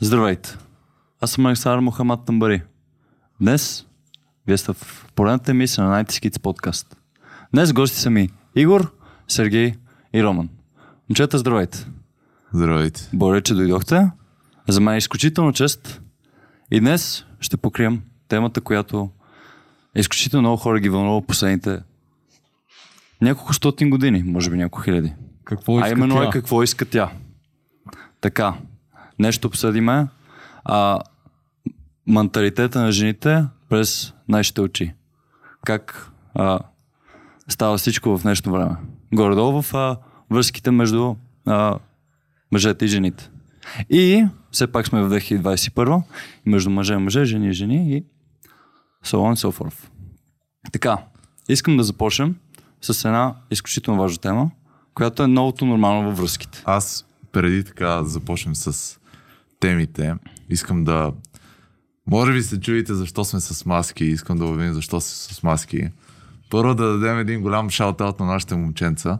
Здравейте! Аз съм Александър Мохамад Тамбари. Днес вие сте в поредната емисия на Night Skits подкаст. Днес гости са ми Игор, Сергей и Роман. Момчета, здравейте! Здравейте. Благодаря, че дойдохте. За мен е изключително чест. И днес ще покрием темата, която е изключително много хора ги вълнува последните няколко стотин години, може би няколко хиляди. Какво иска а именно тя? е какво иска тя. Така, нещо обсъдиме. А, менталитета на жените през нашите очи. Как а, става всичко в днешно време. Горе-долу в а, връзките между а, мъжете и жените. И все пак сме в 2021 и между мъже и мъже, жени и жени и so on and so forth. Така, искам да започнем с една изключително важна тема, която е новото нормално във връзките. Аз преди така започнем с темите, искам да... Може би се чуете защо сме с маски, искам да обявим защо сме с маски. Първо да дадем един голям шаутаут на нашите момченца,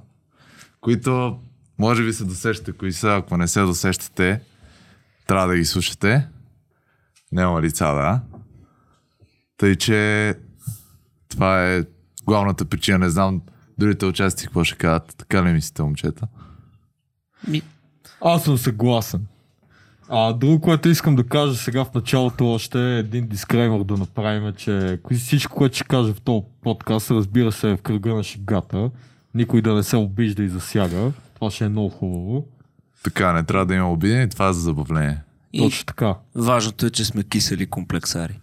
които може би се досещате кои са, ако не се досещате, трябва да ги слушате. Няма лица, да. Тъй, че това е главната причина. Не знам другите участници какво ще кажат. Така ли мислите, момчета? Ми, Аз съм съгласен. А друго, което искам да кажа сега в началото още е един дисклеймер да направим, че всичко, което ще кажа в този подкаст, разбира се, е в кръга на шегата. Никой да не се обижда и засяга. Това ще е много хубаво. Така, не трябва да има обидени, това е за забавление. и Точно така. важното е, че сме кисели комплексари.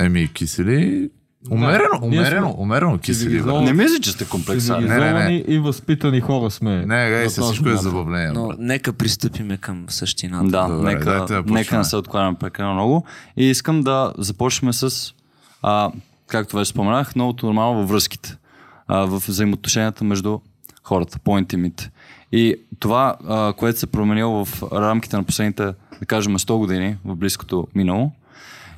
Еми, кисели... Умерено, Да, умерено, сме умерено кисели. Не мисля, че сте комплексари. не, не. Цивилизовани и възпитани хора сме. Не, гай се, всичко е забавление. Но нека пристъпиме към същината. Да, Добре, нека, да нека не се откланяме прекалено много. И искам да започнем с, а, както вече споменах, новото нормално във връзките, а, в взаимоотношенията между хората, по-интимите. И това, а, което се е променило в рамките на последните, да кажем, 100 години, в близкото минало,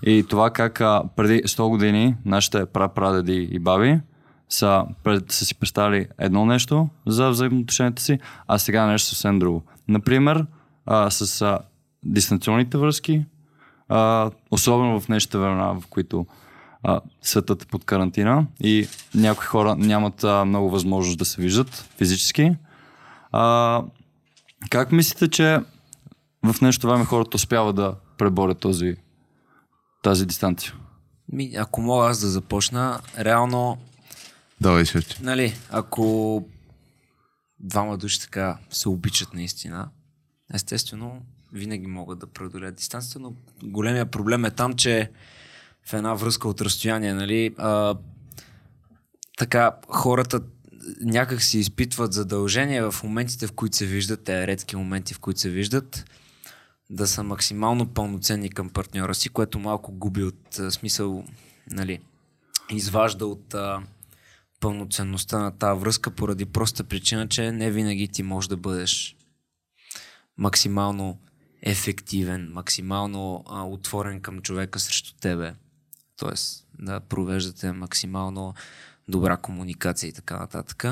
и това как преди 100 години нашите прапрадеди и баби са, пред, са си представили едно нещо за взаимоотношенията си, а сега нещо съвсем друго. Например, а, с а, дистанционните връзки, а, особено в днешните времена, в които а, светът е под карантина и някои хора нямат а, много възможност да се виждат физически. А, как мислите, че в днешното време хората успяват да преборят този, тази дистанция? Ми, ако мога аз да започна, реално, Давай, шефче. нали, ако двама души така се обичат наистина, естествено, винаги могат да преодолеят дистанцията, но големия проблем е там, че в една връзка от разстояние, нали, а, така хората някак си изпитват задължение в моментите, в които се виждат, те редки моменти, в които се виждат, да са максимално пълноценни към партньора си, което малко губи от а, смисъл, нали, изважда от а, пълноценността на тази връзка поради проста причина, че не винаги ти можеш да бъдеш максимално ефективен, максимално а, отворен към човека срещу тебе. Тоест да провеждате максимално добра комуникация и така нататък.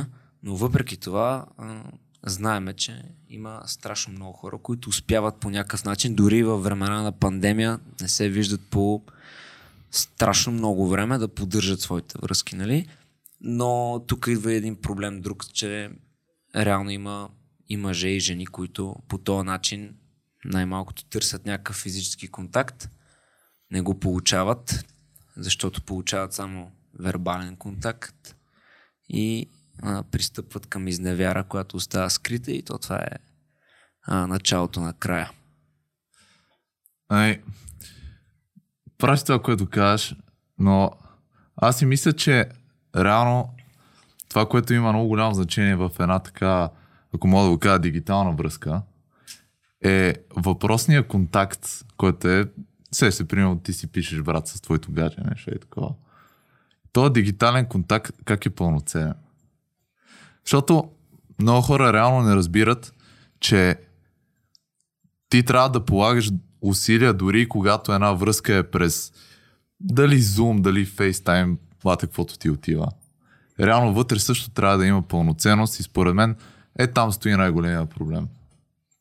Но въпреки това, а, знаеме, че има страшно много хора, които успяват по някакъв начин, дори във времена на пандемия, не се виждат по страшно много време да поддържат своите връзки, нали? Но тук идва един проблем друг, че реално има и мъже и жени, които по този начин най-малкото търсят някакъв физически контакт, не го получават, защото получават само вербален контакт и а, пристъпват към изневяра, която остава скрита и то това е а, началото на края. Ай, прави това, което кажеш, но аз си мисля, че реално това, което има много голямо значение в една така, ако мога да го кажа, дигитална връзка, е въпросния контакт, който е, се се, примерно, ти си пишеш брат с твоето гадже, нещо е такова. Този дигитален контакт как е пълноценен? Защото много хора реално не разбират, че ти трябва да полагаш усилия дори когато една връзка е през дали Zoom, дали FaceTime, бата каквото ти отива. Реално вътре също трябва да има пълноценност и според мен е там стои най-големия проблем.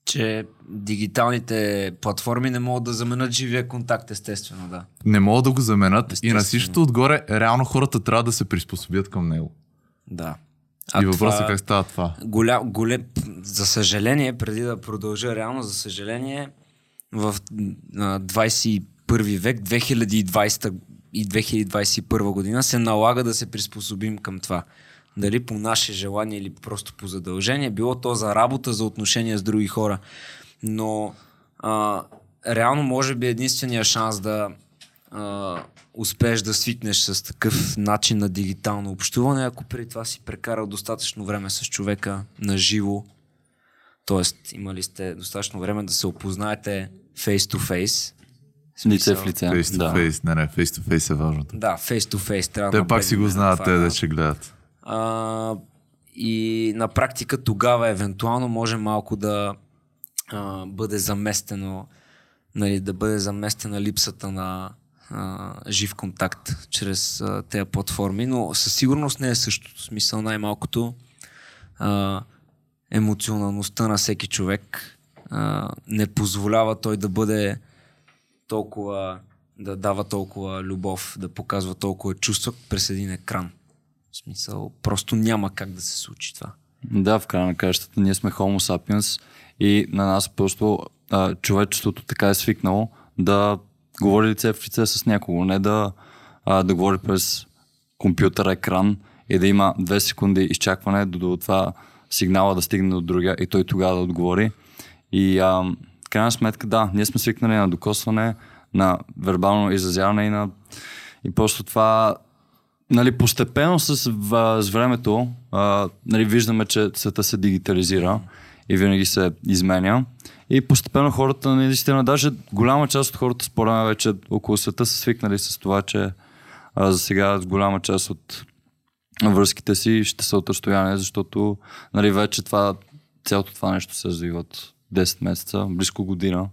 че дигиталните платформи не могат да заменят живия контакт, естествено, да. Не могат да го заменят и на всичкото отгоре, реално хората трябва да се приспособят към него. Да. И въпросът е как става това. Голям, голем, за съжаление, преди да продължа реално, за съжаление, в а, 21 век, 2020 и 2021 година се налага да се приспособим към това. Дали по наше желание или просто по задължение, било то за работа, за отношения с други хора. Но а, реално може би единствения шанс да а, успееш да свикнеш с такъв начин на дигитално общуване, ако преди това си прекарал достатъчно време с човека на живо, т.е. имали сте достатъчно време да се опознаете face to face. Лице в лице. Face to да. face. Не, не, face to face е важното. Да, face to face. Трябва Те да пак си го знаят, това, те да. да ще гледат. А, и на практика тогава евентуално може малко да а, бъде заместено, нали, да бъде заместена липсата на жив контакт чрез тези платформи, но със сигурност не е същото. Смисъл най-малкото а, емоционалността на всеки човек а, не позволява той да бъде толкова, да дава толкова любов, да показва толкова чувства през един екран. В смисъл, просто няма как да се случи това. Да, в края на кращата ние сме Homo sapiens и на нас просто а, човечеството така е свикнало да говори лице в лице с някого, не да, а, да говори през компютър, екран и да има две секунди изчакване до, до това сигнала да стигне до другия и той тогава да отговори. И а, крайна сметка, да, ние сме свикнали на докосване, на вербално изразяване и на и просто това нали, постепенно с, с времето а, нали, виждаме, че света се дигитализира и винаги се изменя. И постепенно хората, наистина, даже голяма част от хората, според мен, вече около света са свикнали с това, че а, за сега голяма част от връзките си ще са от разстояние, защото нали, вече това, цялото това нещо се развива от 10 месеца, близко година.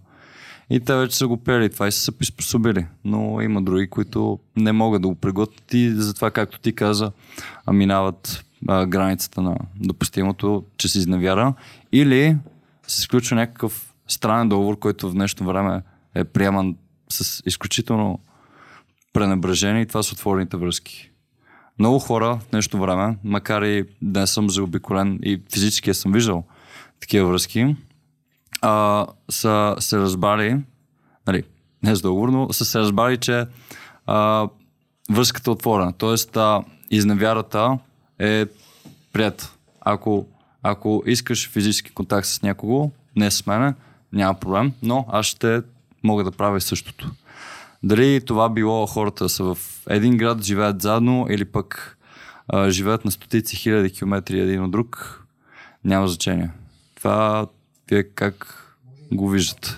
И те вече са го приели това и са се приспособили. Но има други, които не могат да го приготвят и затова, както ти каза, минават а, границата на допустимото, че се изневяра. Или се изключва някакъв странен договор, който в днешно време е приеман с изключително пренебрежение и това са отворените връзки. Много хора в днешно време, макар и да съм заобиколен и физически съм виждал такива връзки, а, са се разбрали, нали, не с договор, но са се разбрали, че а, връзката е отворена. Тоест, а, изневярата е прият. Ако, ако искаш физически контакт с някого, не с мене, няма проблем, но аз ще мога да правя същото. Дали това било хората са в един град, живеят заедно или пък а, живеят на стотици хиляди километри един от друг, няма значение. Това вие как го виждате?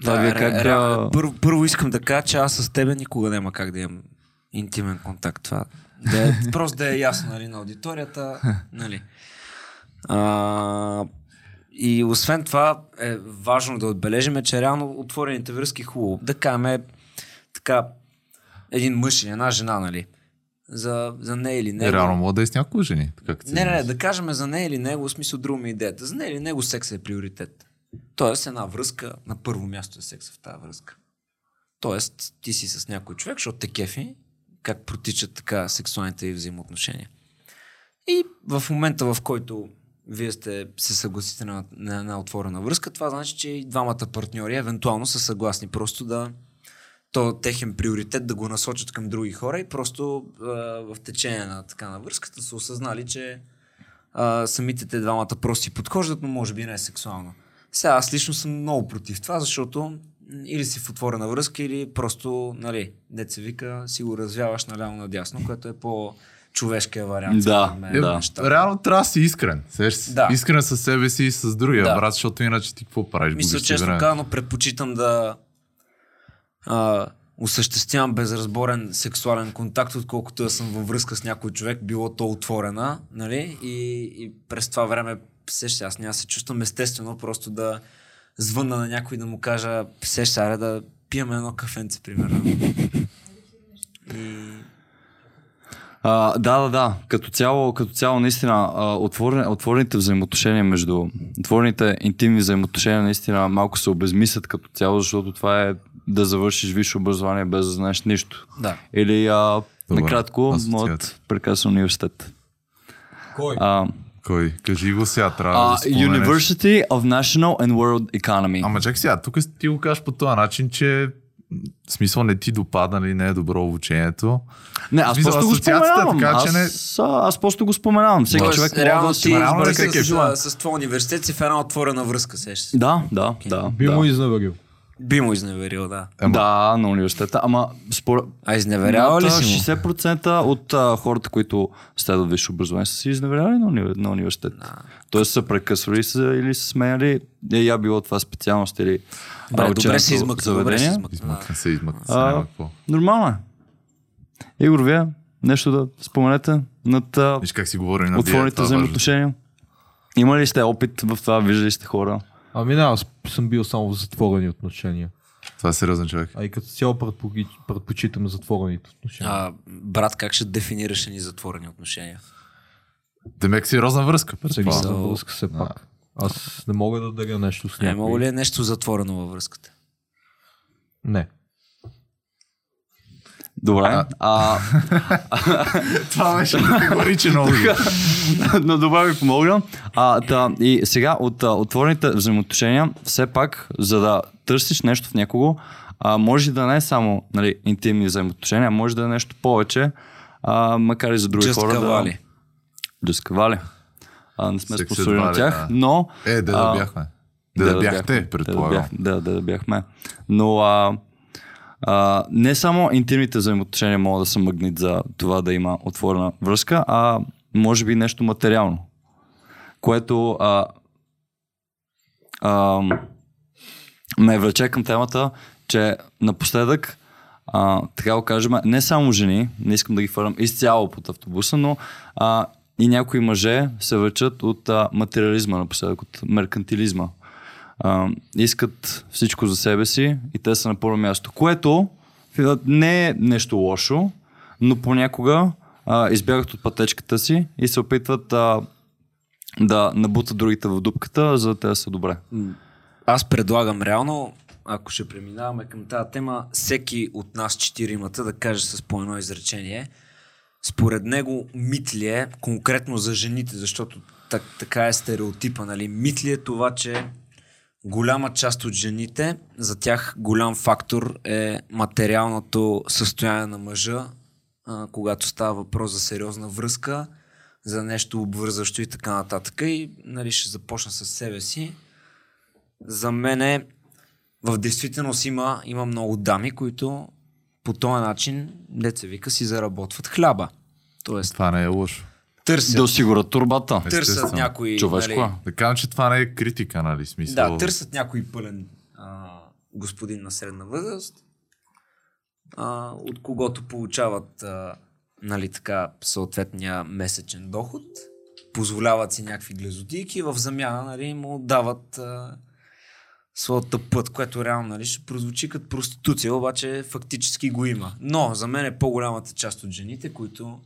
Това вие как ре- да... ре- първо, първо искам да кажа, че аз с тебе никога няма как да имам интимен контакт. Това да е, просто да е ясно нали, на аудиторията. Нали. А, и освен това е важно да отбележим, че реално отворените връзки е хубаво. Да кажем така един мъж или една жена, нали? За, за не или не. Е, реално мога да е с няколко жени. Си Не, не, не, да кажем за нея или него, в смисъл друга ми е идеята. За нея или него секс е приоритет. Тоест една връзка, на първо място е секса в тази връзка. Тоест ти си с някой човек, защото те кефи, как протичат така сексуалните и взаимоотношения. И в момента, в който вие сте се съгласите на, на една отворена връзка, това значи, че и двамата партньори евентуално са съгласни просто да то техен приоритет да го насочат към други хора и просто а, в течение на така на връзката са осъзнали, че а, самите те двамата просто си подхождат, но може би не е сексуално. Сега аз лично съм много против това, защото или си в отворена връзка, или просто, нали, деца вика, си го развяваш наляво надясно, което е по човешкия вариант. Да, мен, да. нещата. Реално трябва да си искрен. Сеш, Да. Искрен със себе си и с другия Да. брат, защото иначе ти какво правиш? Мисля, честно казано, предпочитам да а, осъществявам безразборен сексуален контакт, отколкото да съм във връзка с някой човек, било то отворена, нали? И, и през това време, сеща, аз няма се чувствам естествено просто да звънна на някой да му кажа, сеща, аре да пием едно кафенце, примерно. И... А, да, да, да. Като цяло, като цяло наистина, отворен, отворените взаимоотношения между отворените интимни взаимоотношения наистина малко се обезмислят като цяло, защото това е да завършиш висше образование без да знаеш нищо. Да. Или а, Добре, накратко, моят прекрасен университет. Кой? А, Кой? Кажи го сега, трябва а, да споменеш. University of National and World Economy. Ама чакай сега, тук ти го кажеш по този начин, че в смисъл не ти допада, нали, не е добро обучението. Не, аз Смисъл, просто го е споменавам. така, че не- аз, аз просто го споменавам. Всеки Тоест, човек реално да си как как е с, с, с твоя университет си в една отворена връзка, сещаш се. Да, да, да. Би да. му изневерил. Би му изневерил, да. Ема. Да, на университета. Ама според... А изневерява ли си му? 60% от а, хората, които следват висше образование, са си изневеряли на, уни... на университет. Тоест са прекъсвали са, или са смеяли. Е, я било това специалност или а, Добре, се измъкна, добре се измъкна. да. Измъкна се, измъкна се. Нормално е. Игор, вие нещо да споменете над Виж как си говори на отворените взаимоотношения? Има ли сте опит в това? Виждали сте хора? Ами не, аз съм бил само в затворени отношения. Това е сериозен човек. А и като цяло предпоги- предпочитам затворените отношения. А, брат, как ще дефинираш ни затворени отношения? Демек сериозна връзка. предполагам. Сериозна So- връзка все пак. Аз не мога да даря нещо с Не, някой. мога ли е нещо затворено във връзката? Не. Добре. А, Това беше категоричен отговор. но добре ви помогна. А, та, и сега от а, отворените взаимоотношения, все пак, за да търсиш нещо в някого, а, може да не е само нали, интимни взаимоотношения, а може да е нещо повече, а, макар и за други Just хора. кавали. Да, Just кавали. А, не сме способни на тях, да. но... Е, да, да бяхме. Да, да бяхте, предполагам. Да, да, бях, да, да бяхме. Но а, а, не само интимните взаимоотношения могат да са магнит за това да има отворена връзка, а може би нещо материално, което а, а, ме влече към темата, че напоследък, а, така го кажем, не само жени, не искам да ги фървам изцяло под автобуса, но а, и някои мъже се влечат от а, материализма напоследък, от меркантилизма. А, искат всичко за себе си и те са на първо място, което не е нещо лошо, но понякога а, избягат от пътечката си и се опитват а, да набутат другите в дупката, за да те да са добре. Аз предлагам реално, ако ще преминаваме към тази тема, всеки от нас четиримата да каже с по едно изречение. Според него мит ли е, конкретно за жените, защото так, така е стереотипа, нали? Мит ли е това, че голяма част от жените, за тях голям фактор е материалното състояние на мъжа, а, когато става въпрос за сериозна връзка, за нещо обвързващо и така нататък. И нали, ще започна с себе си. За мен е, в действителност има, има много дами, които по този начин, деца вика, си заработват хляба. Тоест, Това не е лошо. Търсят, Да осигурят турбата. търсят Естествено. някой... Човешко. Нали, Да кажем, че това не е критика, нали? Смисъл. да, търсят някой пълен а, господин на средна възраст, а, от когото получават а, нали, така, съответния месечен доход, позволяват си някакви глезотики и в замяна нали, му дават а, своята път, което реално нали, ще прозвучи като проституция, обаче фактически го има. Но за мен е по-голямата част от жените, които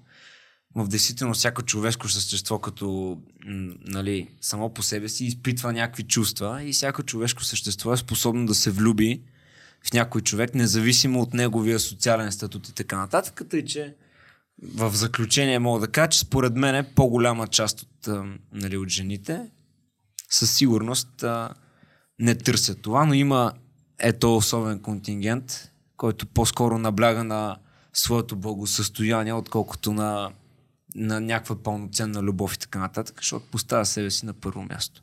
в действителност всяко човешко същество като нали, само по себе си изпитва някакви чувства и всяко човешко същество е способно да се влюби в някой човек, независимо от неговия социален статут и така нататък. Тъй, че в заключение мога да кажа, че според мен е по-голяма част от, нали, от жените със сигурност не търсят това, но има ето особен контингент, който по-скоро набляга на своето благосъстояние, отколкото на, на някаква пълноценна любов и така нататък, защото поставя себе си на първо място.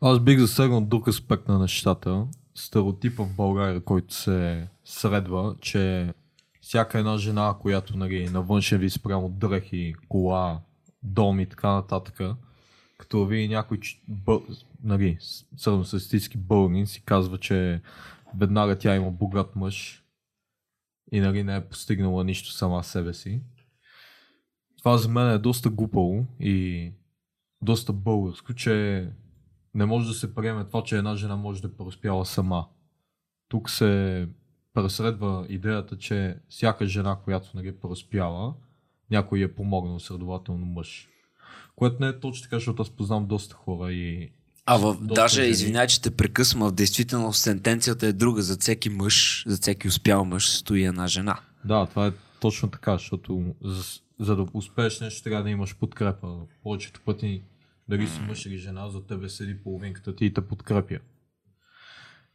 Аз бих засегнал друг аспект на нещата. Стереотипа в България, който се средва, че всяка една жена, която нали, на външен вид спрямо дрехи, кола, дом и така нататък, като ви някой ч- бъ, нали, средностатистически българин си казва, че веднага тя има богат мъж и нали, не е постигнала нищо сама себе си. Това за мен е доста глупаво и доста българско, че не може да се приеме това, че една жена може да преуспяла сама. Тук се преследва идеята, че всяка жена, която нали преуспяла, някой е помогнал, следователно мъж. Което не е точно така, защото аз познавам доста хора и А в, даже, жени. извинявай, че те прекъсвам, в действителност сентенцията е друга. За всеки мъж, за всеки успял мъж стои една жена. Да, това е точно така, защото за, да успееш нещо, трябва да имаш подкрепа. Повечето пъти, дали си мъж или жена, за тебе седи половинката ти и те подкрепя.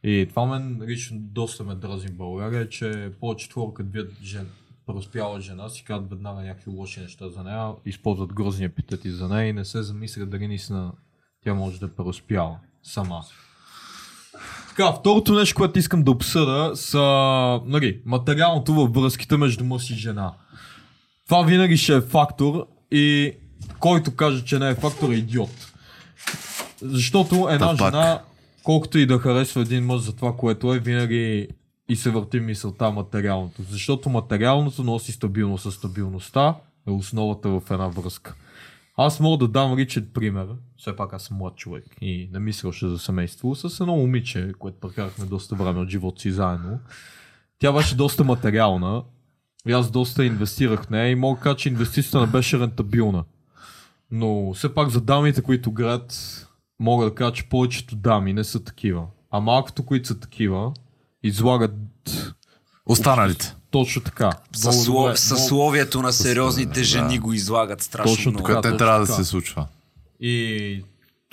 И това мен лично доста ме дразни в България, че повечето хора, като видят жен, преуспяла жена, си казват веднага някакви лоши неща за нея, използват грозни епитети за нея и не се замислят дали наистина тя може да преуспяла сама. Така, второто нещо, което искам да обсъда са нали, материалното във връзките между мъж и жена. Това винаги ще е фактор и който каже, че не е фактор е идиот. Защото една Та пак. жена, колкото и да харесва един мъж за това, което е, винаги и се върти мисълта материалното. Защото материалното носи стабилност, а стабилността е основата в една връзка. Аз мога да дам личен пример, все пак аз съм млад човек и не мисля още за семейство, с едно момиче, което прекарахме доста време от живота си заедно. Тя беше доста материална и аз доста инвестирах в нея и мога да кажа, че инвестицията не беше рентабилна. Но все пак за дамите, които град, мога да кажа, че повечето дами не са такива. А малкото, които са такива, излагат Останалите. точно така. Много- Съсловието на сериозните да. жени го излагат страшно Точно много. така. Точно трябва да се случва? И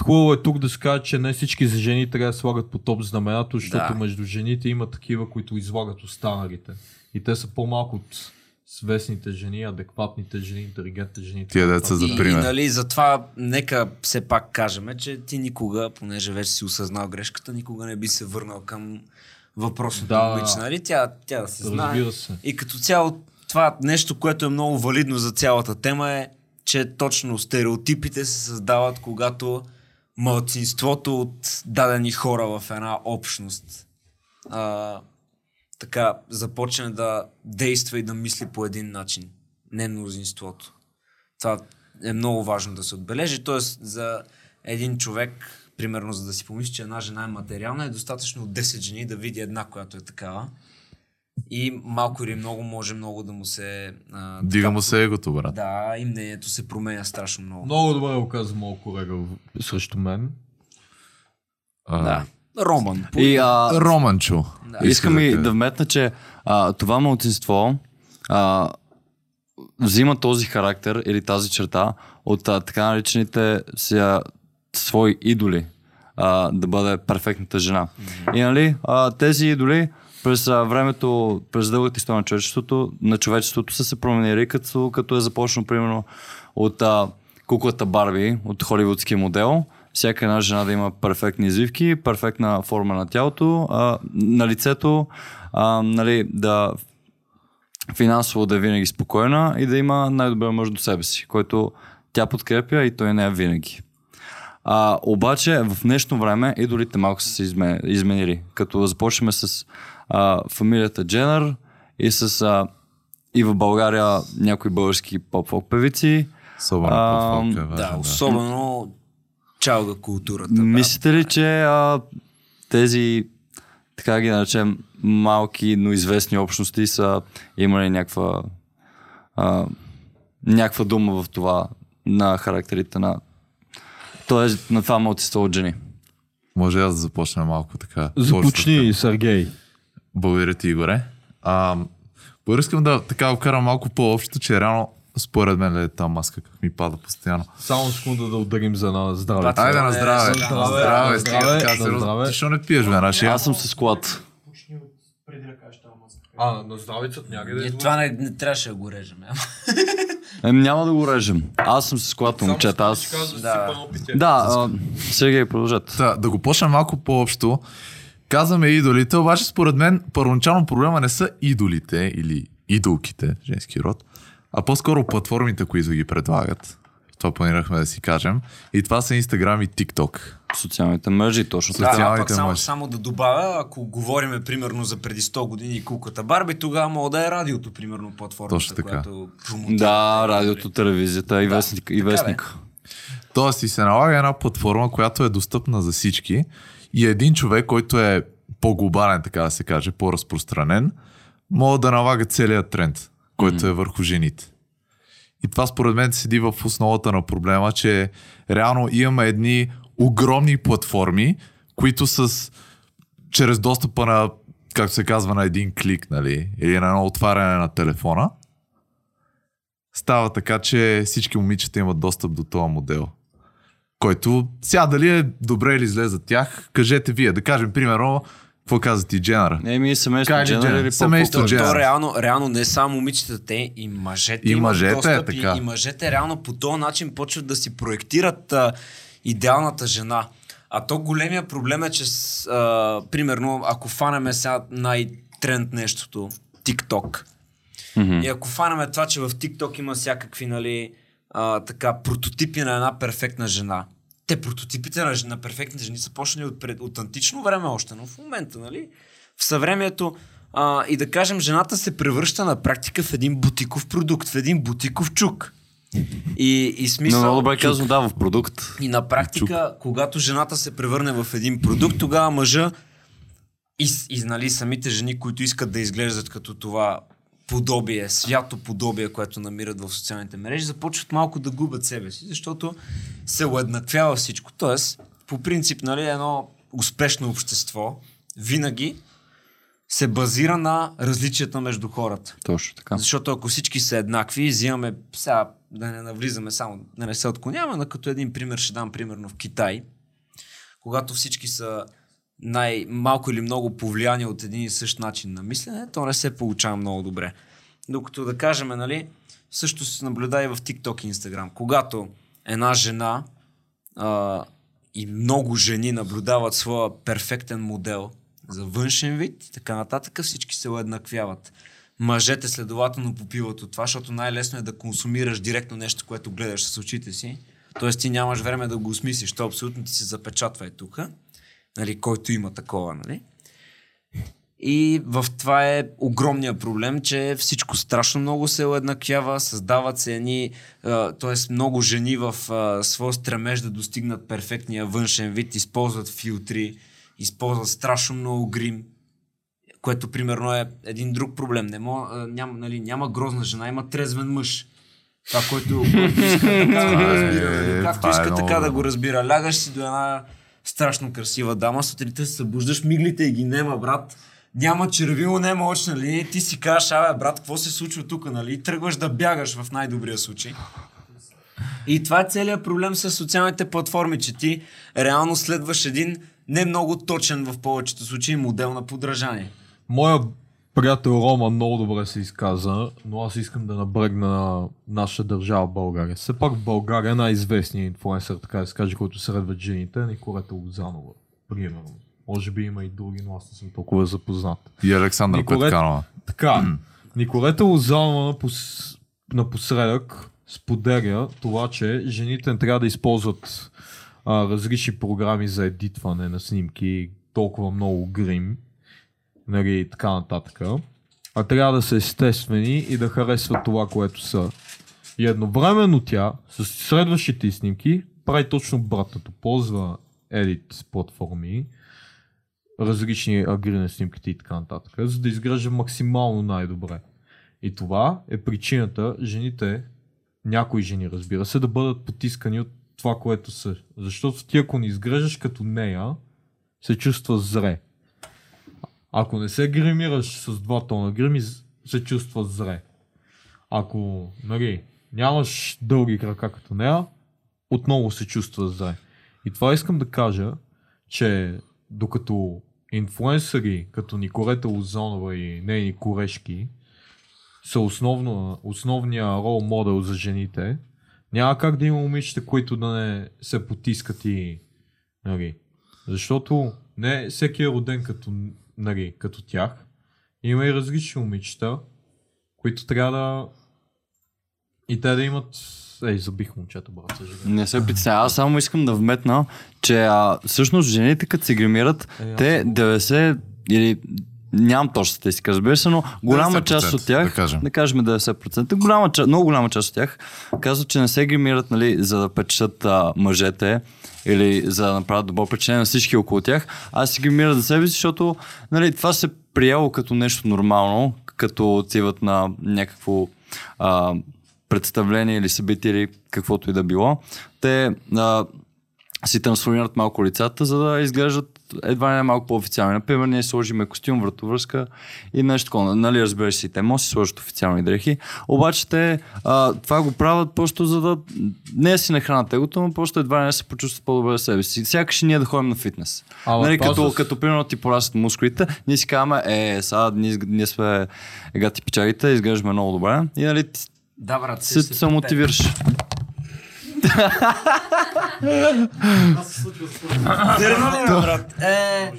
хубаво е тук да се каже, че не всички за жени трябва да слагат по топ знаменато, защото Да. между жените има такива, които излагат останалите. И те са по-малко от свестните жени, адекватните жени, интелигентните жени. Тия деца за. И, пример. и нали, затова нека все пак кажем, че ти никога, понеже вече си осъзнал грешката, никога не би се върнал към въпросното Да, да, момиче, нали? Тя, тя да се знае. Разбира се. И като цяло това нещо, което е много валидно за цялата тема е, че точно стереотипите се създават, когато мълцинството от дадени хора в една общност а, така започне да действа и да мисли по един начин. Не мнозинството. Това е много важно да се отбележи. Тоест за един човек, примерно за да си помисли, че една жена е материална, е достатъчно от 10 жени да види една, която е такава. И малко или много може много да му се... А, Дига така- му се егото, брат. Да, и мнението се променя страшно много. Много добре го каза моят колега срещу мен. А, Да. Роман. И а, Романчо. Да. Искам Иска и да вметна, че а, това мълцинство а, взима този характер или тази черта от а, така наречените си, свои идоли а, да бъде перфектната жена. И нали, а, тези идоли през а, времето, през дългата история на човечеството, на човечеството са се променили, като, като е започнал примерно от а, куклата Барби, от холивудския модел, всяка една жена да има перфектни извивки, перфектна форма на тялото, а, на лицето, а, нали, да финансово да е винаги спокойна и да има най-добър мъж до себе си, който тя подкрепя и той не е винаги. А, обаче в днешно време идолите малко са се изме- изменили. Като започнем с а, фамилията Дженър и с а, и в България някои български поп-фолк певици. Особено А, по-фолк е Да, важен, особено чалга културата. Мислите ли, че а, тези, така ги наречем, малки, но известни общности са имали някаква, а, някаква дума в това на характерите на Тоест на това мълчество от жени. Може аз да започна малко така. Започни, Сергей. Благодаря ти, Игоре. А, искам да така го карам малко по-общо, че реално според мен е тази маска как ми пада постоянно. Само секунда да ударим за на здраве. Да, Айде на е, здраве. здраве, здраве. здраве, сериозно. здраве. Ти Защо не пиеш, бе, наши? Аз съм с клад. А, на здравицата някъде. Ние това не, не трябваше да го режем. Ем, няма да го режем. Аз съм с клад, момчета. Аз... Да. Да, а, Сергей, продължете. Да, да го почнем малко по-общо. Казваме идолите, обаче според мен първоначално проблема не са идолите или идолките, женски род, а по-скоро платформите, които ги предлагат. Това планирахме да си кажем. И това са Instagram и TikTok. Социалните мрежи, точно Да, така. а Социалните пак само, мъжи. само да добавя, ако говориме примерно за преди 100 години и куката Барби, тогава мога да е радиото, примерно, платформата, Точно така. която промотира. Да, радиото, телевизията и Да, вестник. И да е. вестник. Тоест и се налага една платформа, която е достъпна за всички и един човек, който е по-глобален, така да се каже, по-разпространен, може да налага целият тренд, който е върху жените. И това според мен седи в основата на проблема, че реално имаме едни огромни платформи, които с чрез достъпа на, както се казва, на един клик, нали, или на едно отваряне на телефона, става така, че всички момичета имат достъп до този модел. Който сега дали е добре или зле за тях, кажете вие. Да кажем, примерно, какво каза ти Дженъра? Еми, семейство Кайли Дженър Дженър. или Семейство по- Дженър. То реално, реално не само момичетата, те и мъжете И имат мъжете, достъп, така. И, и мъжете реално по този начин почват да си проектират а, идеалната жена. А то големия проблем е, че с, а, примерно, ако фанеме сега най-тренд нещото, TikTok. Мгм. И ако фанеме това, че в TikTok има всякакви, нали, а, така, прототипи на една перфектна жена. Те прототипите на, на перфектните жени са почнали от, пред, от антично време още, но в момента, нали, в съвремието а, и да кажем, жената се превръща на практика в един бутиков продукт, в един бутиков чук. И, и Но смисъл... много добре казано, да, в продукт. И на практика, когато жената се превърне в един продукт, тогава мъжа и, и нали, самите жени, които искат да изглеждат като това подобие, свято подобие, което намират в социалните мрежи, започват малко да губят себе си, защото се уеднаквява всичко. Тоест, по принцип, нали, едно успешно общество винаги се базира на различията между хората. Точно така. Защото ако всички са еднакви, взимаме, сега да не навлизаме само, да не се отклоняваме, но като един пример ще дам примерно в Китай, когато всички са най-малко или много повлияни от един и същ начин на мислене, то не се получава много добре. Докато да кажем, нали, също се наблюдава и в TikTok и Instagram. Когато една жена а, и много жени наблюдават своя перфектен модел за външен вид и така нататък, всички се уеднаквяват. Мъжете следователно попиват от това, защото най-лесно е да консумираш директно нещо, което гледаш с очите си. Тоест ти нямаш време да го осмислиш. То абсолютно ти се запечатва е тук. Нали, който има такова, нали? И в това е огромният проблем, че всичко страшно много се уеднаквява, създават се едни, т.е. много жени в своя стремеж да достигнат перфектния външен вид, използват филтри, използват страшно много грим, което примерно е един друг проблем. Не мо, а, няма, нали, няма грозна жена, има трезвен мъж. Това, което, който иска така да го разбира. нали, Както е иска така да го разбира. Лягаш си до една страшно красива дама, сутринта се събуждаш, миглите и ги нема, брат. Няма червило, няма очна линия. Ти си кажеш, абе, брат, какво се случва тук, нали? Тръгваш да бягаш в най-добрия случай. И това е целият проблем с социалните платформи, че ти реално следваш един не много точен в повечето случаи модел на подражание. Моя приятел Рома много добре се изказа, но аз искам да набрегна на наша държава България. Все пак в България най-известният инфлуенсър, така да се каже, който средват жените е Николета Лозанова. Примерно. Може би има и други, но аз не съм толкова запознат. И Александър Николет- Петканова. Така, Николета Лозанова напос... напоследък споделя това, че жените не трябва да използват а, различни програми за едитване на снимки, толкова много грим, нали, и така нататък, а трябва да са естествени и да харесват това, което са. И едновременно тя, с следващите снимки, прави точно обратното. Ползва едит платформи, различни агри на снимките и така нататък, за да изглежда максимално най-добре. И това е причината жените, някои жени разбира се, да бъдат потискани от това, което са. Защото ти ако не изглеждаш като нея, се чувства зре. Ако не се гримираш с два тона грими, се чувства зре. Ако, нали, нямаш дълги крака като нея, отново се чувства зле. И това искам да кажа, че докато инфлуенсъри като Николета Лозонова и нейни корешки са основно, основния рол модел за жените, няма как да има момичета, които да не се потискат и нали, защото не всеки е роден като, нали, като тях. Има и различни момичета, които трябва да и те да имат... Ей, забих момчета, брат, съжалявам. Не се притеснява. Аз само искам да вметна, че а, всъщност жените, като се гримират, Е, те 90 или нямам точно статистика, разбира се, но голяма 90%, част от тях, да кажем. да кажем 90%, голяма, много голяма част от тях казват, че не се гримират, нали, за да печат а, мъжете или за да направят добро впечатление на всички около тях, а се гримират за себе си, защото нали, това се приело като нещо нормално, като отиват на някакво а, представление или събитие или каквото и да било, те а, си трансформират малко лицата, за да изглеждат едва не малко по-официални. Например, ние сложиме костюм, вратовръзка и нещо такова. Нали, разбираш си, те може си сложат официални дрехи. Обаче те а, това го правят просто за да не си нахранат егото, но просто едва не се почувстват по-добре за себе си. Сякаш ние да ходим на фитнес. Ама нали, като, с- като примерно ти порастват мускулите, ние си казваме, е, сега ние, ние сме егати пичагите, изглеждаме много добре. И нали, Да, брат, се, се мотивираш. Бе, брат? Е,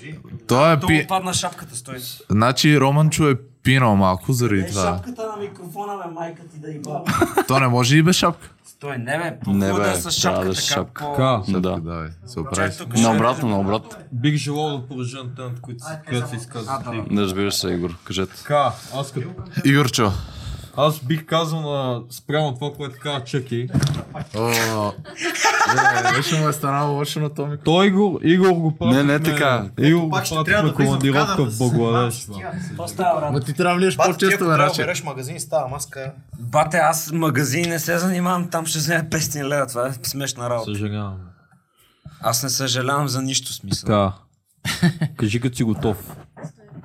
Той е пи... падна шапката, стой. Значи Романчо е пинал малко заради Е, това. шапката на микрофона, бе, майка ти да иба. То не може и без шапка. Стой, не бе, Не, по-хубаво бе, да е с шапка, да е с така шапка. по... Така, Да. Да, бе, се оправи. тук Наобратно, наобратно. бих желал да продължа на темата, които се- която се изказва. Не разбира се, Игор, кажете. Така, аз като Игорчо. Аз бих казал на спрямо това, което каза Чеки. О, не, Беше му е станало лошо на Томи. Той Игор, Игор го пратихме... Не, не така. Игор го да влизам в командировка в да тия. То става, брат. Ма ти трябва да ти по-често, бе, да Раче. береш магазин, става маска. Бате, аз магазин не се занимавам, там ще вземе 500 лева, това е смешна работа. Съжалявам. Аз не съжалявам за нищо смисъл. Така. Кажи като си готов.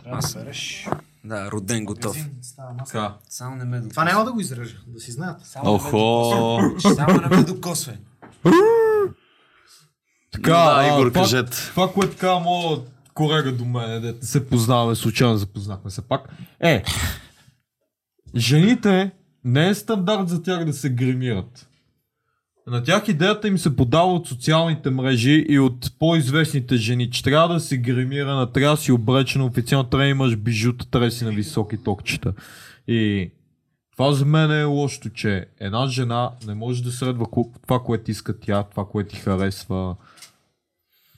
Трябва да береш. Да, роден готов. Магазин, става маска. Така. Само не ме докосвай. Това няма да го изрежа, да си знаят. Само Охо! Само не ме докосвай. Така, Да, Игор, кажете. Това, което казва моят колега до мен, де не се познаваме, случайно запознахме се пак. Е, жените не е стандарт за тях да се гримират. На тях идеята им се подава от социалните мрежи и от по-известните жени, че трябва да се гримирана, трябва да си облечена, официално трябва да имаш бижута, трябва да си на високи токчета. И това за мен е лошото, че една жена не може да следва това, което иска тя, това, което ти харесва,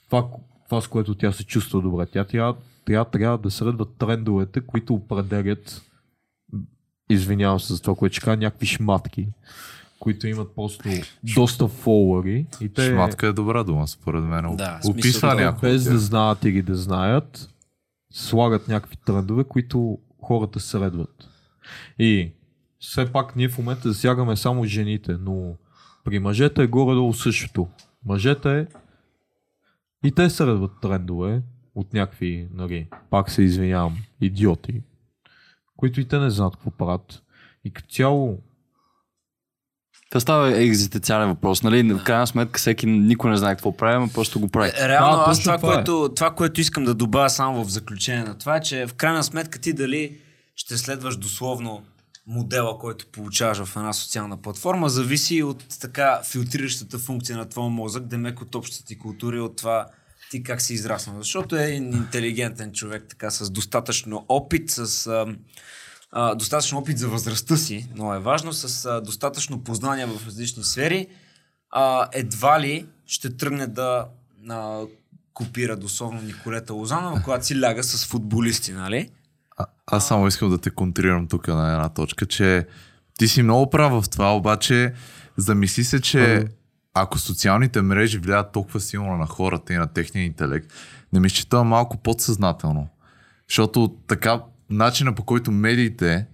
това, това, с което тя се чувства добре. Тя трябва, трябва, трябва да следва трендовете, които определят, извинявам се за това, което ще кажа, някакви шматки, които имат просто доста фолуари. И те, Шматка е добра дума, според мен. Да, Описва някой. без да знаят или да знаят, слагат някакви трендове, които хората следват. И все пак ние в момента засягаме само жените, но при мъжете е горе-долу същото. Мъжете и те следват трендове от някакви, нали, пак се извинявам, идиоти, които и те не знаят какво правят. И като цяло Това става екзистенциален въпрос, нали? В крайна сметка всеки никой не знае какво прави, но просто го прави. Реално Да, аз това, това е. което, това, което искам да добавя само в заключение на това е, че в крайна сметка ти дали ще следваш дословно модела, който получаваш в една социална платформа, зависи от така филтриращата функция на твоя мозък, демек от общата ти култура и от това ти как си израснал. Защото е един интелигентен човек, така с достатъчно опит, с а, а, достатъчно опит за възрастта си, но е важно, с а, достатъчно познания в различни сфери, а, едва ли ще тръгне да а, копира дословно Николета Лозанова, когато си ляга с футболисти, нали? А, аз само искам да те контрирам тук на една точка, че ти си много прав в това, обаче замисли се, че ако социалните мрежи влияят толкова силно на хората и на техния интелект, не мисля, че това е малко подсъзнателно. Защото така, начина по който медиите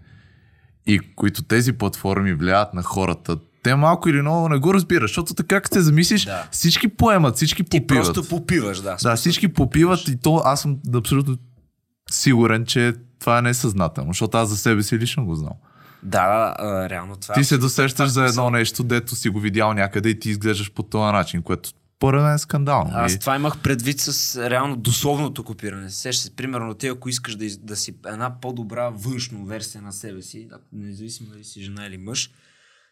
и които тези платформи влияят на хората, те малко или много не го разбират, защото така като се замислиш, Да. всички поемат, всички Ти попиват. просто попиваш, да. Да, всички попиват и то аз съм абсолютно сигурен, че това е несъзнателно, защото аз за себе си лично го знам. Да, а, реално това. е Ти се досещаш за едно нещо, дето си го видял някъде и ти изглеждаш по този начин, което според мен е скандално. Аз И- това имах предвид с реално дословното копиране. Сещаш се, примерно, ти ако искаш да, да си една по-добра външна версия на себе си, независимо дали си жена или мъж,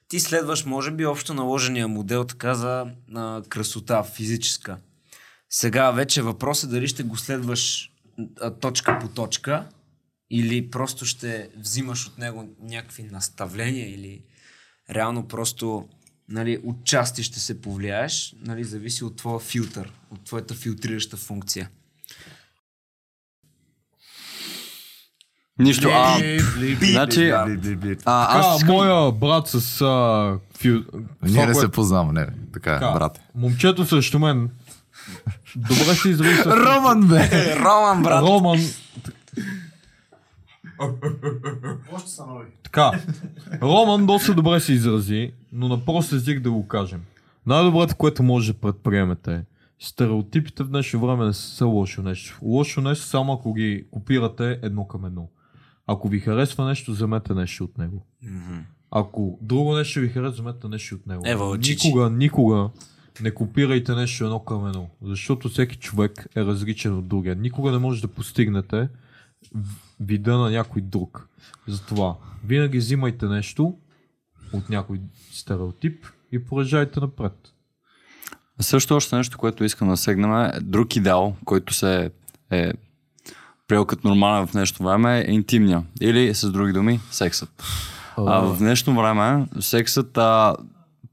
ти следваш, може би, общо наложения модел така за а, красота физическа. Сега вече въпросът е дали ще го следваш а, точка по точка или просто ще взимаш от него някакви наставления или реално просто нали, отчасти ще се повлияеш, нали, зависи от твоя филтър, от твоята филтрираща функция. Нищо. А, значи, а, Аз искам... моя брат с а, фил... Ние не се познаваме, не, така е, Така, брате. Момчето срещу мен. Добре се изрази. Роман, бе! Роман, брат! Роман. Още са нови. Така, Роман доста добре се изрази, но на прост език да го кажем. Най-доброто, което може да предприемете е стереотипите в днешно време не са лошо нещо. Лошо нещо само ако ги копирате едно към едно. Ако ви харесва нещо, вземете нещо от него. Ако друго нещо ви харесва, вземете нещо от него. Ева, никога, никога не копирайте нещо едно към едно. Защото всеки човек е различен от другия. Никога не може да постигнете вида на някой друг. Затова винаги взимайте нещо от някой стереотип и поражайте напред. Също още нещо, което искам да сегнем е друг идеал, който се е приел като нормален в днешно време е интимния. Или с други думи, сексът. А, в днешно време сексът а,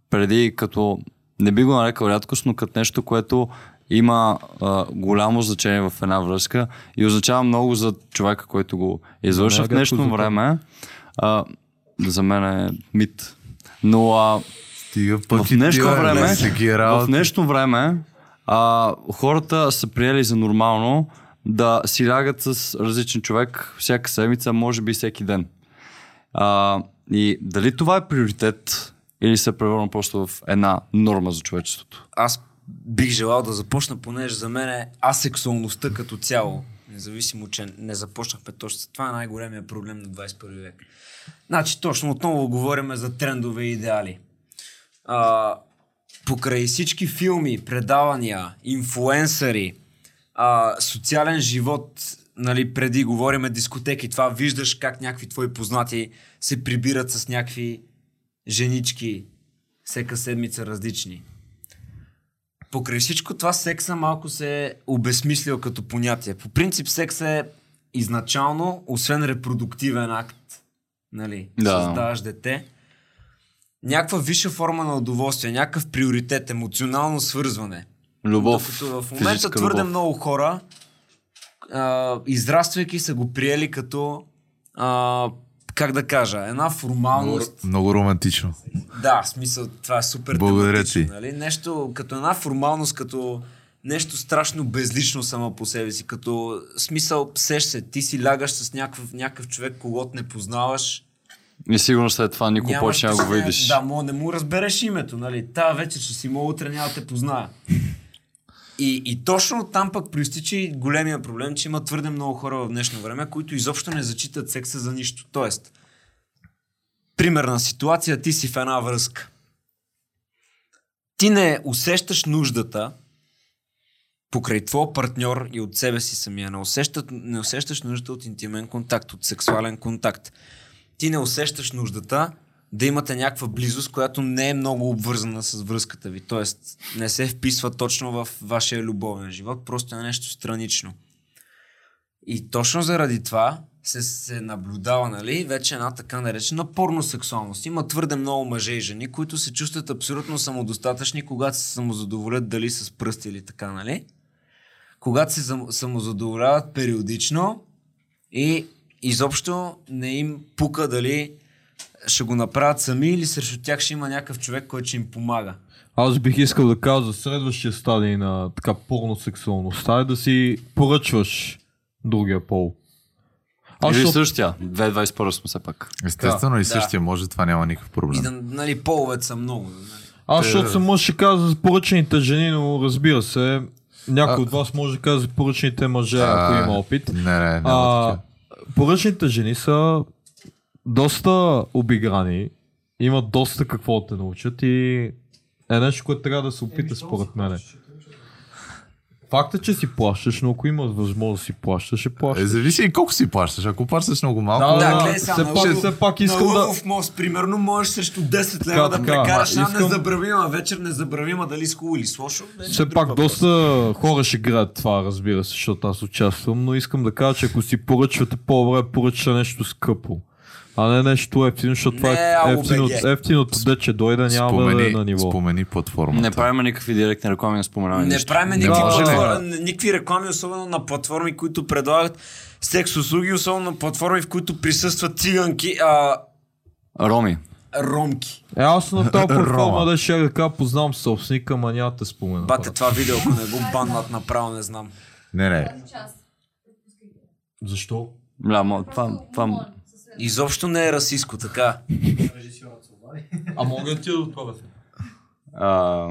преди като не би го нарекал рядкост, но като нещо, което има а, голямо значение в една връзка и означава много за човека, който го извършва е в днешно време. А, за мен е мит. Но а, Стига пък в днешно време, Всеки в днешно време а, хората са приели за нормално да си лягат с различен човек всяка седмица, може би всеки ден. А, и дали това е приоритет или се превърна просто в една норма за човечеството? Аз бих желал да започна, понеже за мен е асексуалността като цяло, независимо, че не започнахме точно. Това е най-големия проблем на 21 век. Значи, точно отново говорим за трендове и идеали. А, покрай всички филми, предавания, инфуенсъри, а, социален живот, нали, преди говориме дискотеки, това виждаш как някакви твои познати се прибират с някакви женички всека седмица различни. Покрай всичко това секса малко се е обезмислил като понятие. По принцип секс е изначално, освен репродуктивен акт, нали, Да. създаваш дете, някаква висша форма на удоволствие, някакъв приоритет, емоционално свързване. Любов. Докато в момента твърде любов. много хора, а, израствайки, са го приели като, а, как да кажа, една формалност. Много романтично. Да, в смисъл, това е супер Благодаря ти. Нали? Нещо като една формалност, като нещо страшно безлично само по себе си, като смисъл, сеш се, ти си лягаш с някакъв, някакъв човек, когото не познаваш. И сигурно след това никой повече няма го видиш. Да, мога не му разбереш името, нали? Та вече ще си мога, утре няма да те позная. И, и точно там пък проистича и големия проблем, че има твърде много хора в днешно време, които изобщо не зачитат секса за нищо. Тоест, примерна ситуация, ти си в една връзка. Ти не усещаш нуждата покрай твоя партньор и от себе си самия. Не, усещат, не усещаш нуждата от интимен контакт, от сексуален контакт. Ти не усещаш нуждата да имате някаква близост, която не е много обвързана с връзката ви. Тоест, не се вписва точно в вашия любовен живот, просто е нещо странично. И точно заради това се, се наблюдава, нали, вече една така наречена порносексуалност. Има твърде много мъже и жени, които се чувстват абсолютно самодостатъчни, когато се самозадоволят дали с пръсти или така, нали? Когато се самозадоволяват периодично и изобщо не им пука дали ще го направят сами или срещу тях ще има някакъв човек, който ще им помага. Аз бих искал да кажа за следващия стадий на така порносексуалността е да си поръчваш другия пол. Аз Или защото- същия. 2021 сме все пак. Естествено и Да. същия може, това няма никакъв И проблем. да, нали, половете са много. Нали. Аз, защото съм мъж, ще кажа за поръчените жени, но разбира се, някой А- от вас може да каже за поръчените мъже, ако А, има опит. Не, не, А, такива. поръчните жени са доста обиграни, имат доста какво да те научат и е нещо, което трябва да се опита според мене. Факт е, че си плащаш, но ако имаш възможност да си плащаш, ще Е, плащаш. зависи и колко си плащаш. Ако плащаш много малко, Да, Да, да, все на пак, Лъвов- все пак искам на да... Мост, примерно, можеш срещу 10 Така, лева да така, прекараш една искам- незабравима вечер, незабравима дали с хубаво или с лошо. е Все пак въпрос. доста хора ще гледат това, разбира се, защото аз участвам, но искам да кажа, че ако си поръчвате по-добре, поръча нещо скъпо. А не нещо ефтино, защото това е ефтиното, ефтиното дече дойде, няма да е на спомени, ниво. спомени платформата. Не правим никакви директни реклами, не споменаваме Не правим Не никакви, платформи, никакви реклами, особено на платформи, които предлагат секс услуги, особено на платформи, в които присъстват циганки, а Роми. ромки. Е, аз на тази платформа да ще да кажа, познавам собственика, ма няма да те спомена. Бате това видео, ако не го баннат направо, не знам. Не, не. Защо? Бля, това, това, Изобщо не е расистко, така. А мога да ти да това бе? а,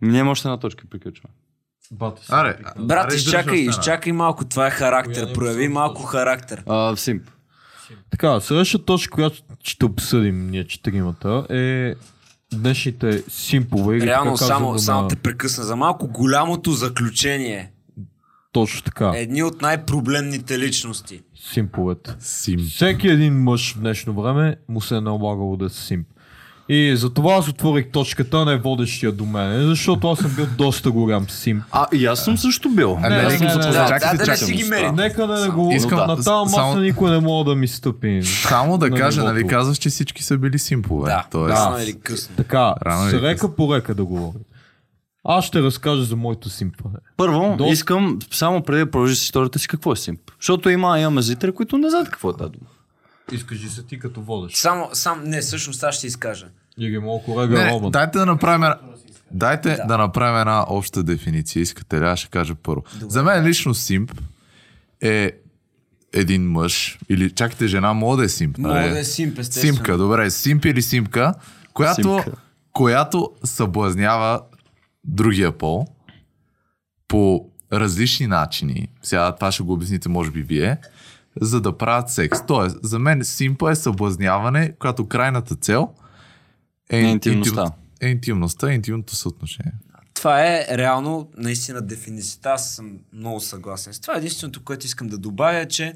ние още една точка, приключваме. Бати си. Аре, Брат, изчакай, изчакай малко, това е характер. не Прояви малко характер. А, Симп. Така, следващата точка, която ще обсъдим ние четиримата е днешните симпове. Реално, само, само те прекъсна за малко. Голямото заключение. Точно така, Едни от най-проблемните личности. симповете. Сим. Всеки един мъж в днешно време му се е налагало да е симп. И затова аз отворих точката, не водещия до мене, защото аз съм бил доста голям симп. А, и аз съм също бил. Не, не, не, не, не, не. Да, Чакайте, да, да си ги мери. Нека да не го... Искам- на тази маса само- никой не мога да ми стъпи. Само да на кажа, нали казваш, че всички са били симпове. Да, Тоест, рано или късно. Така, Рано с река по река да говорим. Аз ще разкажа за моето симпване. Първо, До- искам само преди да продължиш историята си какво е Симп. Защото има, имаме зрители, които не знаят какво е тази дума. Искаш се ти като водещ. Само, сам, не, всъщност аз ще изкажа. Иги малко Не, рега не, Роман. дайте да направим една... Дайте да. да направим една обща дефиниция. Искате ли? Аз ще кажа първо. За мен лично симп е един мъж, или чакайте жена, мога да е симп. Мога нали? да е симп, естествено. Симка, добре. Симп или симка, която, Симка. която съблазнява другия пол по различни начини. Сега това ще го обясните, може би вие, за да правят секс. Тоест, за мен симпа е съблазняване, която крайната цел е, Е интимността. интим- е интимността, е интимното съотношение. Това е реално наистина дефиницията. Аз съм много съгласен с това. Единственото, което искам да добавя е, че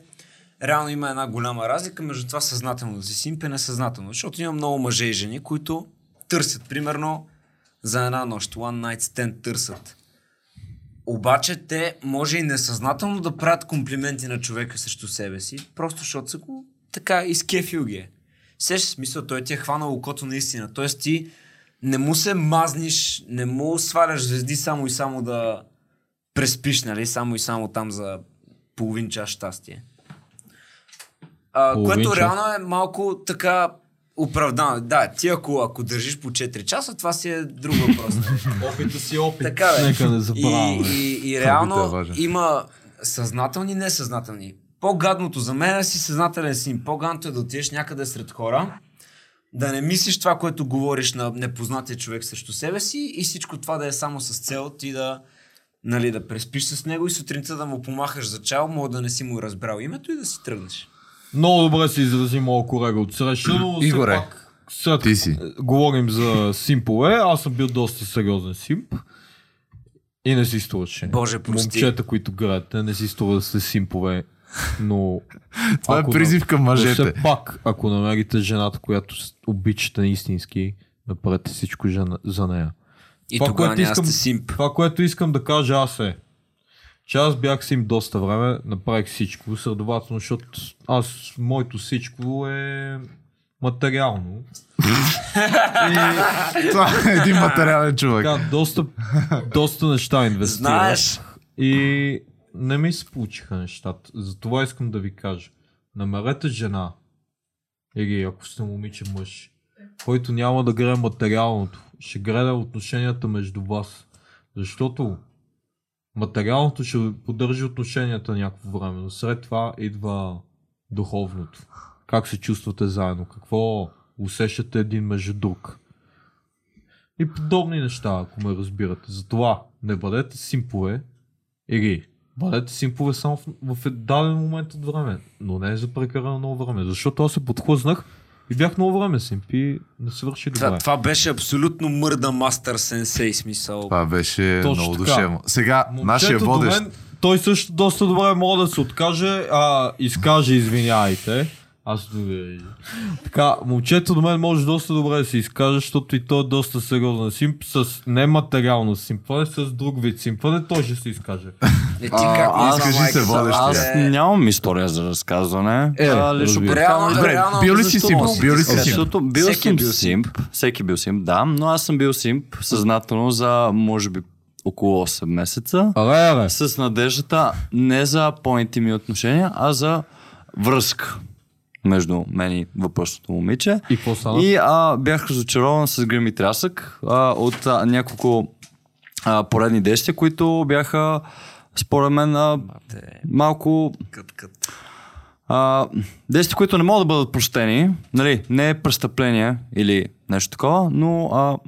реално има една голяма разлика между това съзнателно да си и несъзнателно. Защото има много мъже и жени, които търсят, примерно, за една нощ, one night stand търсят. Обаче те може и несъзнателно да правят комплименти на човека срещу себе си, просто защото са го така изкефил ги е. Сещаш смисъл, той ти е хванал окото наистина. Тоест ти не му се мазниш, не му сваляш звезди само и само да преспиш, нали? Само и само там за половин час щастие. А, Половин което час? реално е малко така оправдано. Да, ти ако, ако държиш по 4 часа, това си е друг въпрос. Опита си опит. Така бе. Нека не И, забравяме. и, и е реално важен. има съзнателни и несъзнателни. По-гадното за мен е си съзнателен син. По-гадното е да отидеш някъде сред хора, да не мислиш това, което говориш на непознатия човек срещу себе си и всичко това да е само с цел ти да, нали, да преспиш с него и сутринта да му помахаш за чао, мога да не си му разбрал името и да си тръгнеш. Много добре се изрази моят колега от среща, но Игоре, пак след ти си. е, говорим за симпове, аз съм бил доста сериозен симп. И не си струваше. Боже, прости. Момчета, които гледате, не си струва да сте симпове, но... Това е призив към мъжете. все пак, ако намерите жената, която обичате истински, направете всичко жена- за нея. И Това, тогава което искам- сте симп. Това, което искам да кажа аз е, че аз бях сим доста време, направих всичко, следователно, защото аз, моето всичко е материално. и Това е един материален човек. така, доста, доста неща инвестирах. Знаеш, И не ми се получиха нещата. Затова искам да ви кажа. Намерете жена. Или ако сте момиче мъж, който няма да гледа материалното, ще гледа отношенията между вас. Защото материалното ще поддържи отношенията някакво време, но след това идва духовното. Как се чувствате заедно, какво усещате един между друг. И подобни неща, ако ме разбирате. Затова не бъдете симпове или бъдете симпове само в, в даден момент от време, но не за прекалено много време. Защото аз се подхлъзнах и бях много време симп и не свърши добре. това, това беше абсолютно мърда мастер сенсей смисъл. Това беше Точно много душевно. Сега, нашия Момчето до водещ. мен, той също доста добре може да се откаже, а изкаже извиняйте. Аз дори... Така, момчето до мен може доста добре да се изкаже, защото и той е доста сериозен симп с нематериално симпване, с друг вид симпване, той ще се изкаже. Е, ти как аз- не кажи се, са, водещия. Аз е, нямам история за разказване. Е, а, лично Реално- Добре, реално- бил ли си симп? Бил ли си симп? Защото бил Всеки е съм бил симп. Всеки бил симп, да. Но аз съм бил симп съзнателно за, може би, около 8 месеца. Аре, аре. С надеждата не за по-интимни отношения, а за връзка между мен и въпросното момиче. И какво стана? И а, бях разочарован с грим и трясък а, от а, няколко а, поредни действия, които бяха според мен а, малко кът, кът. а, действия, които не могат да бъдат прощени, нали, не е престъпление или нещо такова, но а,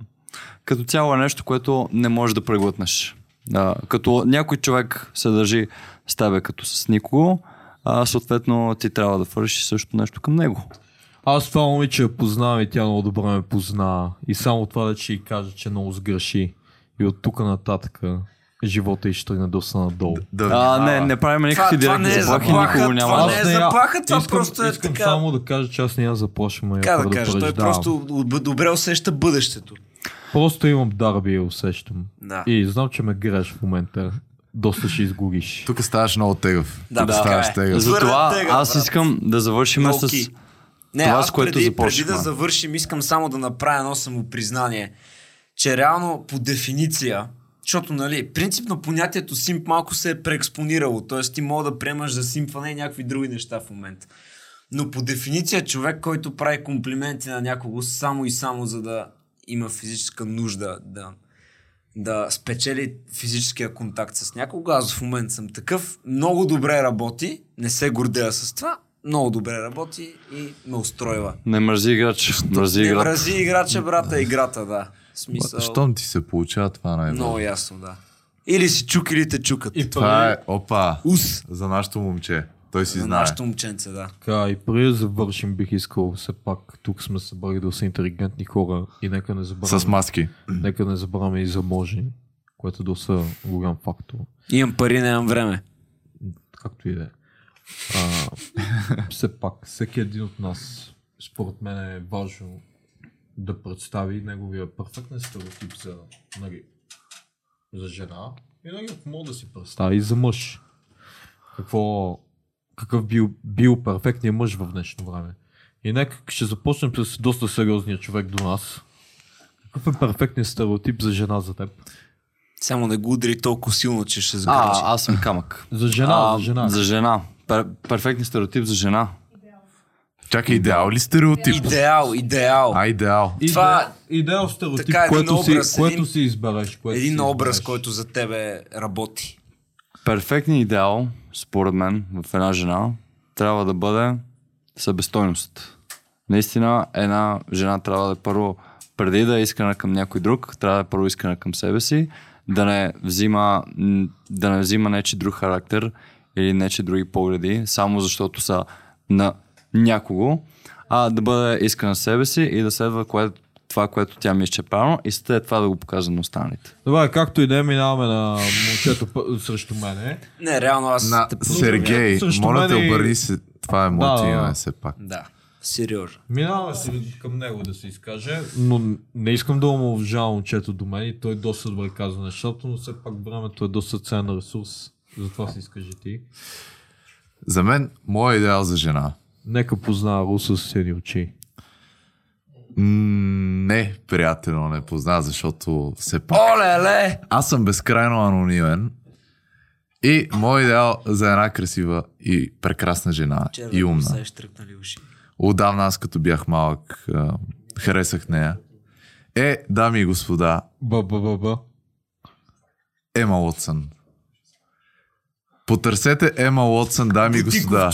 като цяло е нещо, което не можеш да преглътнеш. А, като някой човек се държи с тебе като с никого, а, съответно ти трябва да вършиш също нещо към него. Аз това момиче я познавам и тя много добре ме позна. И само това да ще й кажа, че много сгреши. И от тук нататък живота й ще тръгне доста надолу. Да, А, не, не правим никакви не директни е заплахи, заплаха, никого няма. това да- не е не заплаха, това искам, просто е искам така. само да кажа, че аз не я заплашвам, Така да кажеш, той предупреждавам. просто об- добре усеща бъдещето. Просто имам дарби и усещам. Да. И знам, че ме греш в момента. Доста ще изгубиш. Тук ставаш много тегъв. Да, Тук така ставаш е. тегъв. Затова тега, аз искам да завършим с... Лоу-ки. Не, това, аз с което преди, преди започнахме. да завършим, искам само да направя едно самопризнание, че реално по дефиниция, защото, нали, принципно понятието симп малко се е преекспонирало, т.е. ти мога да приемаш за симпване и някакви други неща в момента. Но по дефиниция човек, който прави комплименти на някого само и само за да има физическа нужда да, да спечели физическия контакт с някого, аз в момента съм такъв, много добре работи, не се гордея с това, много добре работи и ме устройва. Не мързи играч, мързи Не играч. мрази играча, брата, играта, да. Смисъл, Щом ти се получава това най много ясно, да. Или си чук, или те чукат. И Това е, опа, Ус. за нашото момче. Той си За знае. нашето момченце, да. Така, и преди да завършим, бих искал все пак, тук сме събрали да са интелигентни хора и нека не забравяме, С маски. нека не забравяме и заможни, което е доста голям фактор. Имам пари, нямам време. Както и да е. Все пак, всеки един от нас, според мен е важно да представи неговия перфектен стереотип за, нали, за жена и нали, ако мога да си представи и за мъж. Какво, какъв бил, бил перфектният мъж в днешно време. И нека ще започнем с доста сериозния човек до нас. Какъв е перфектният стереотип за жена за теб? Само не го удари толкова силно, че ще А, сгърчи. аз съм камък. За жена, а, за жена. За жена. Пер, перфектен стереотип за жена. Чакай, идеал ли стереотип? Идеал, идеал. А, идеал. Това- идеал стереотип, така, един което, образ, си, което един- си избереш. Което Един си образ, избереш. който за тебе работи. Перфектният идеал, според мен, в една жена, трябва да бъде събестойност. Наистина, една жена трябва да е първо, преди да е искана към някой друг, трябва да е първо искана към себе си, да не взима, да не взима нечи друг характер или нечи други погледи, само защото са на някого, а да бъде искана себе си и да следва кое, това, което тя че е правилно и след това да го показва на останалите. Добре, както и да е, минаваме на момчето срещу мене. Не, реално аз На те. Сергей, Срещу моля те и- обърни се. Това е моето Да, да, име, все пак. Да, сериозно. Минаваме си към него да се изкаже, но не искам да му момчето до мен и той доста добре казва нещата, но все пак времето е доста ценен ресурс. Затова се изкажи ти. За мен, моят идеал за жена. Нека познава Руса с седи очи. Не, приятелно не позна, защото все пак Оле-ле! аз съм безкрайно анонимен. И моят идеал за една красива и прекрасна жена и умна. Се уши. Отдавна аз като бях малък харесах нея. Е, дами и господа, Ба, ба, ба, ба. Ема Уотсън. Потърсете Ема Уотсън, дами и господа.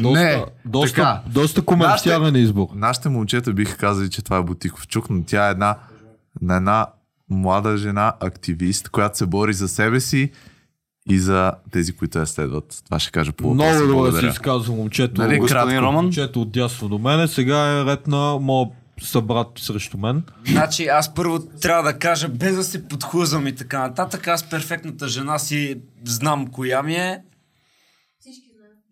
Доста, Не, доста, така. доста комерциален избор. Нашите момчета биха казали, че това е бутиков чук, но тя е една, на една млада жена, активист, която се бори за себе си и за тези, които я следват. Това ще кажа по. Много добре си Благодаря. изказва момчето. Нали, Господин кратко. Роман? Момчето от дясно до мене. Сега е ред на моят събрат срещу мен. Значи аз първо трябва да кажа, без да се подхлъзвам и така нататък, аз перфектната жена си знам коя ми е.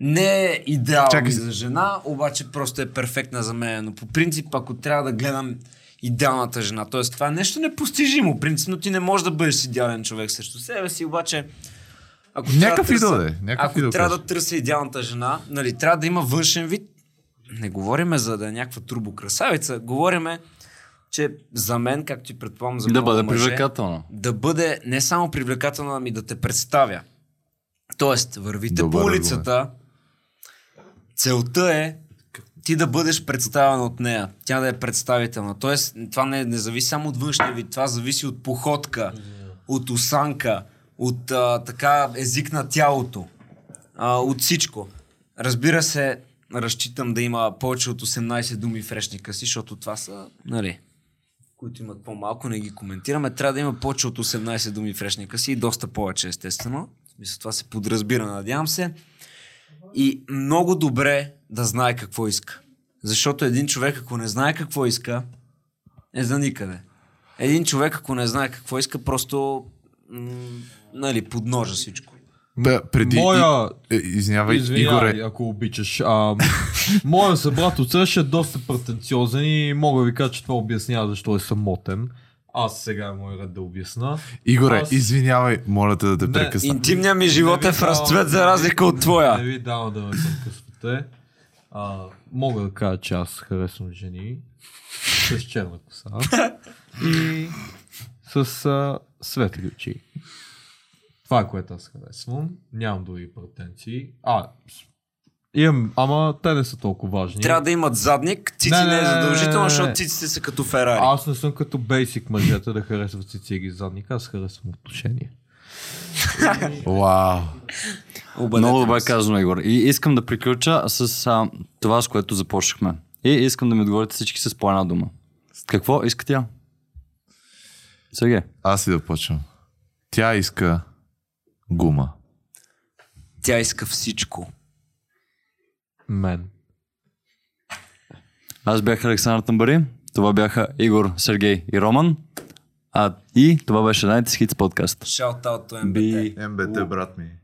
Не е идеал Чакай ми се. за жена, обаче просто е перфектна за мен. Но по принцип, ако трябва да гледам идеалната жена, т.е. това е нещо непостижимо. Принципно ти не можеш да бъдеш идеален човек срещу себе си, обаче ако Някакъв трябва идол да търся, е, някакъв ако идол трябва да търся идеалната жена, нали, трябва да има външен вид. Не говориме за да е някаква турбокрасавица, говориме, че за мен, както ти предполагам, за Да бъде мъже, привлекателно. да бъде не само привлекателна, ами да те представя. Тоест, вървите Добър по улицата, целта е ти да бъдеш представен от нея, тя да е представителна. Тоест, това не, не зависи само от външния вид, това зависи от походка, от осанка, от а, така език на тялото, а, от всичко. Разбира се, разчитам да има повече от 18 думи в речника си, защото това са, нали, които имат по-малко, не ги коментираме. Трябва да има повече от 18 думи в речника си и доста повече, естествено. Мисля, това се подразбира, надявам се. И много добре да знае какво иска. Защото един човек, ако не знае какво иска, е за никъде. Един човек, ако не знае какво иска, просто м- нали, подножа всичко. Бе, преди... Моя... И, е, извинявай, Извинявай, Игоре, ако обичаш. А, моя събрат от е доста претенциозен и мога да ви кажа, че това обяснява защо е самотен. Аз сега е мой ред да обясна. Игоре, Аз- извинявай, моля те да те Не, прекъсна. Интимният ми живот Не е в разцвет за разлика от Не твоя. ви давам да ме прекъсвате. А, мога да кажа, че аз харесвам жени с черна коса и с а, светли очи. Това е което аз харесвам. Нямам други претенции. А, имам, ама те не са толкова важни. Трябва да имат задник, цици Не, не, не, е не, задължително, не, защото циците са като Ферари. Аз не съм като бейсик мъжете да харесват цици задника, аз харесвам отношения. Вау. Много добре казано, Игор. И искам да приключа с а, това, с което започнахме. И искам да ми отговорите всички с по една дума. Какво иска тя? Сергей. Аз и да почвам. Тя иска гума. Тя иска всичко. Мен. Аз бях Александър Тамбари. Това бяха Игор, Сергей и Роман. А и това беше Night Hits подкаст. Shout out to MBT. Би. МБТ, брат ми.